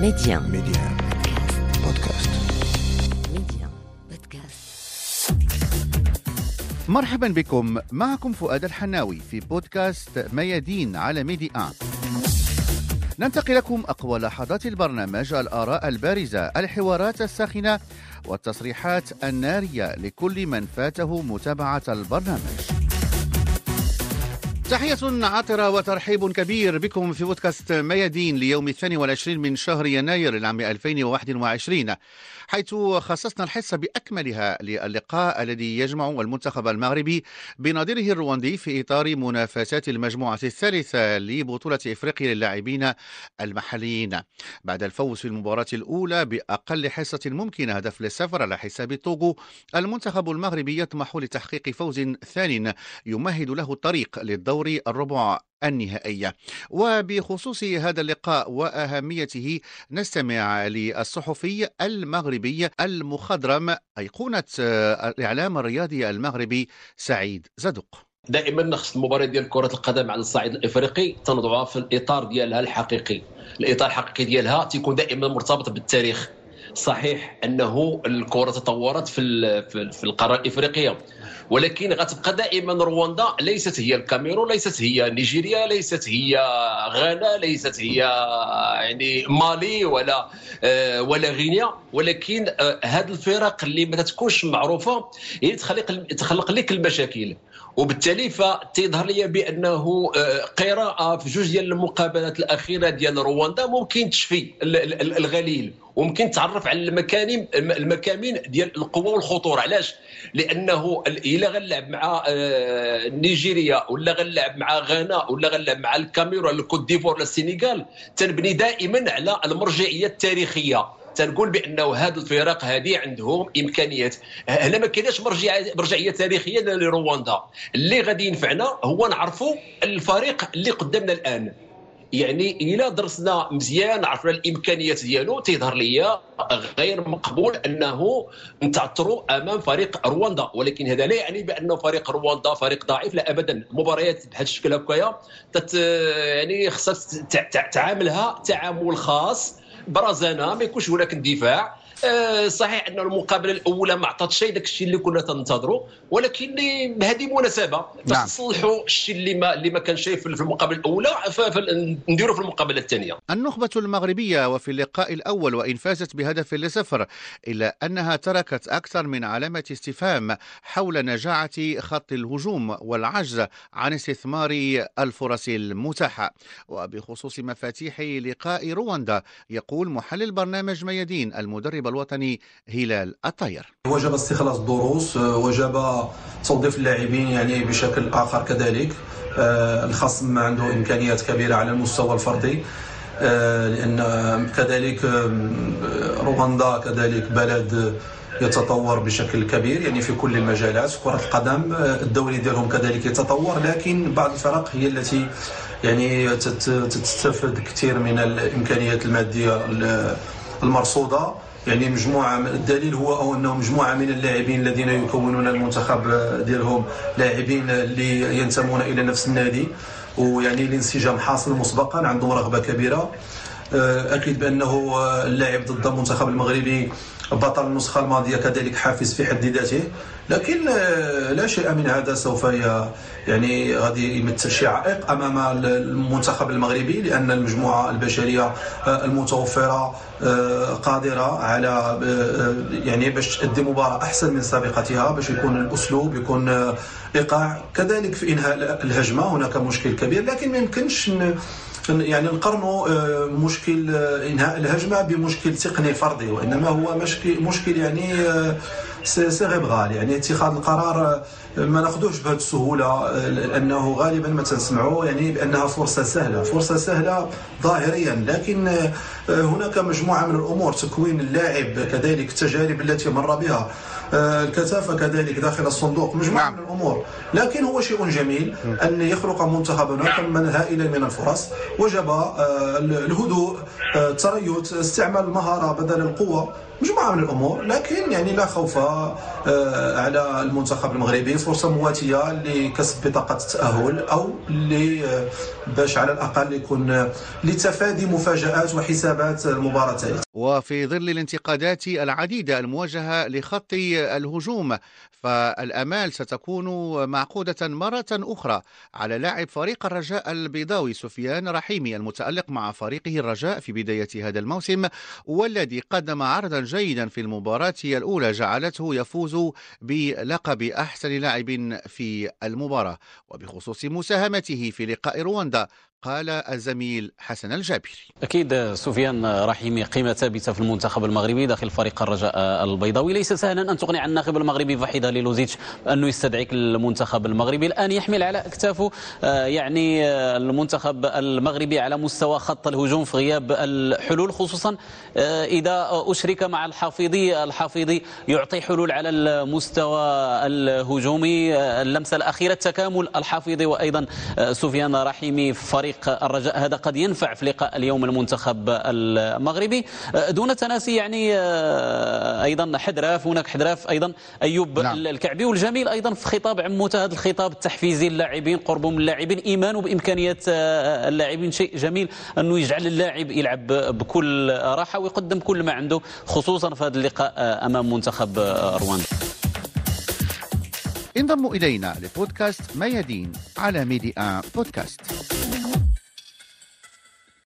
Média. Média. Podcast. Média. Podcast. مرحبا بكم معكم فؤاد الحناوي في بودكاست ميادين على ميدي آن ننتقل لكم أقوى لحظات البرنامج الآراء البارزة الحوارات الساخنة والتصريحات النارية لكل من فاته متابعة البرنامج تحية عاطرة وترحيب كبير بكم في بودكاست ميادين ليوم الثاني والعشرين من شهر يناير العام 2021 حيث خصصنا الحصة بأكملها للقاء الذي يجمع المنتخب المغربي بنظيره الرواندي في إطار منافسات المجموعة الثالثة لبطولة إفريقيا للاعبين المحليين. بعد الفوز في المباراة الأولى بأقل حصة ممكنة هدف للسفر على حساب الطوغو المنتخب المغربي يطمح لتحقيق فوز ثان يمهد له الطريق للدور الربع النهائية وبخصوص هذا اللقاء وأهميته نستمع للصحفي المغربي المخضرم أيقونة الإعلام الرياضي المغربي سعيد زدق دائما خص المباراه ديال كرة القدم على الصعيد الإفريقي تنوضعها في الإطار ديالها الحقيقي. الإطار الحقيقي ديالها تيكون دائما مرتبط بالتاريخ. صحيح أنه الكرة تطورت في في القارة الإفريقية. ولكن غتبقى دائما رواندا ليست هي الكاميرون ليست هي نيجيريا ليست هي غانا ليست هي يعني مالي ولا ولا غينيا. ولكن هذه الفرق اللي ما تكونش معروفة هي تخلق تخلق لك المشاكل. وبالتالي فتظهر لي بأنه قراءة في جوج ديال المقابلات الأخيرة ديال رواندا ممكن تشفي الغليل. وممكن تعرف على المكانين المكامين ديال القوة والخطورة. علاش؟ لأنه إلا غنلعب مع نيجيريا ولا غنلعب مع غانا ولا غنلعب مع الكاميرون ولا الكوت ديفور ولا السنغال تنبني دائما على المرجعية التاريخية. تنقول بأنه هذه الفرق هذه عندهم إمكانيات. هنا ما كايناش مرجعيه مرجعية تاريخية لرواندا اللي غادي ينفعنا هو نعرفوا الفريق اللي قدامنا الآن. يعني إلا درسنا مزيان عرفنا الإمكانيات ديالو. تيظهر ليا غير مقبول أنه نتعثروا أمام فريق رواندا. ولكن هذا لا يعني بأنه فريق رواندا فريق ضعيف. لا ابدا. مباريات بهذا الشكل هكايا يعني خصها تعاملها تعامل خاص. برزانه ما يكونش هناك اندفاع صحيح أن المقابلة الأولى ما عطات شيء داك الشيء اللي كنا تنتظروا ولكن هذه مناسبة باش نصلحوا الشيء اللي ما اللي ما كان شيء في المقابلة الأولى نديروا في المقابلة الثانية. النخبة المغربية وفي اللقاء الأول وإن فازت بهدف لصفر إلا أنها تركت أكثر من علامة استفهام حول نجاعة خط الهجوم والعجز عن استثمار الفرص المتاحة. وبخصوص مفاتيح لقاء رواندا يقول محلل برنامج ميادين المدرب الوطني هلال الطير. وجب استخلاص الدروس وجب توظيف اللاعبين يعني بشكل آخر كذلك. الخصم ما عنده إمكانيات كبيرة على المستوى الفردي. لأن كذلك رواندا كذلك بلد يتطور بشكل كبير يعني في كل المجالات. كرة القدم الدوري ديالهم كذلك يتطور لكن بعض الفرق هي التي يعني تستفد كثير من الإمكانيات المادية المرصودة. يعني مجموعة الدليل هو أو أنه مجموعة من اللاعبين الذين يكونون المنتخب ديالهم لاعبين اللي ينتمون إلى نفس النادي. ويعني الانسجام حاصل مسبقا عندهم رغبة كبيرة. أكيد بأنه اللاعب ضد المنتخب المغربي بطل النسخة الماضية كذلك حافز في حد ذاته. لكن لا شيء من هذا سوف يعني غادي يمثل شي عائق أمام المنتخب المغربي لأن المجموعة البشرية المتوفرة قادرة على يعني باش تؤدي مباراة أحسن من سابقتها باش يكون الأسلوب يكون إيقاع. كذلك في إنهاء الهجمة هناك مشكل كبير لكن ما يمكنش يعني نقارنوا مشكل إنهاء الهجمة بمشكل تقني فردي وإنما هو مشكل يعني سيريبرال يعني اتخاذ القرار ما ناخذوش بهذه السهولة لأنه غالبا ما تنسمعوا يعني بأنها فرصة سهلة. فرصة سهلة ظاهريا لكن هناك مجموعة من الأمور تكوين اللاعب كذلك التجارب التي مر بها. الكثافه كذلك داخل الصندوق مجموعة نعم. من الأمور. لكن هو شيء جميل أن يخلق منتخبنا كما هائلا من الفرص. وجب الهدوء التريث استعمال المهارة بدل القوة مجموعة من الأمور. لكن يعني لا خوف آه، على المنتخب المغربي. فرصة مواتية لكسب بطاقة التأهل أو باش على الأقل يكون لتفادي مفاجآت وحسابات المباراه التاليه وفي ظل الانتقادات العديدة الموجهه لخط الهجوم فالأمال ستكون معقودة مرة أخرى على لاعب فريق الرجاء البيضاوي سفيان رحيمي المتألق مع فريقه الرجاء في بداية هذا الموسم والذي قدم عرضا جيدا في المباراة الأولى جعلته يفوز بلقب أحسن لاعب في المباراة. وبخصوص مساهمته في لقاء رواندا قال الزميل حسن الجابري. أكيد سفيان رحيمي قيمة ثابتة في المنتخب المغربي داخل فريق الرجاء البيضاوي. ليس سهلا أن تقنع الناخب المغربي فحيد ليلوزيتش أنه يستدعيك المنتخب المغربي. الآن يحمل على أكتافه آه، يعني آه، المنتخب المغربي على مستوى خط الهجوم في غياب الحلول خصوصا آه، إذا أشرك مع الحافظي الحافظي يعطي حلول على المستوى الهجومي. اللمسة الأخيرة تكامل الحافظي وأيضا سفيان رحيمي في فريق فريق الرجاء. هذا قد ينفع في لقاء اليوم المنتخب المغربي. دون تناسي يعني آه، أيضا حدراف هناك حدراف أيضا أيوب نعم. الكعبي والجميل أيضا في خطاب عموته هذا الخطاب التحفيزي للاعبين قربهم من اللاعبين ايمانه بإمكانيات آه، اللاعبين. شيء جميل أنه يجعل اللاعب يلعب بكل راحة ويقدم كل ما عنده خصوصا في هذا اللقاء أمام منتخب رواندا. انضموا إلينا لبودكاست ميادين على ميدي ان بودكاست.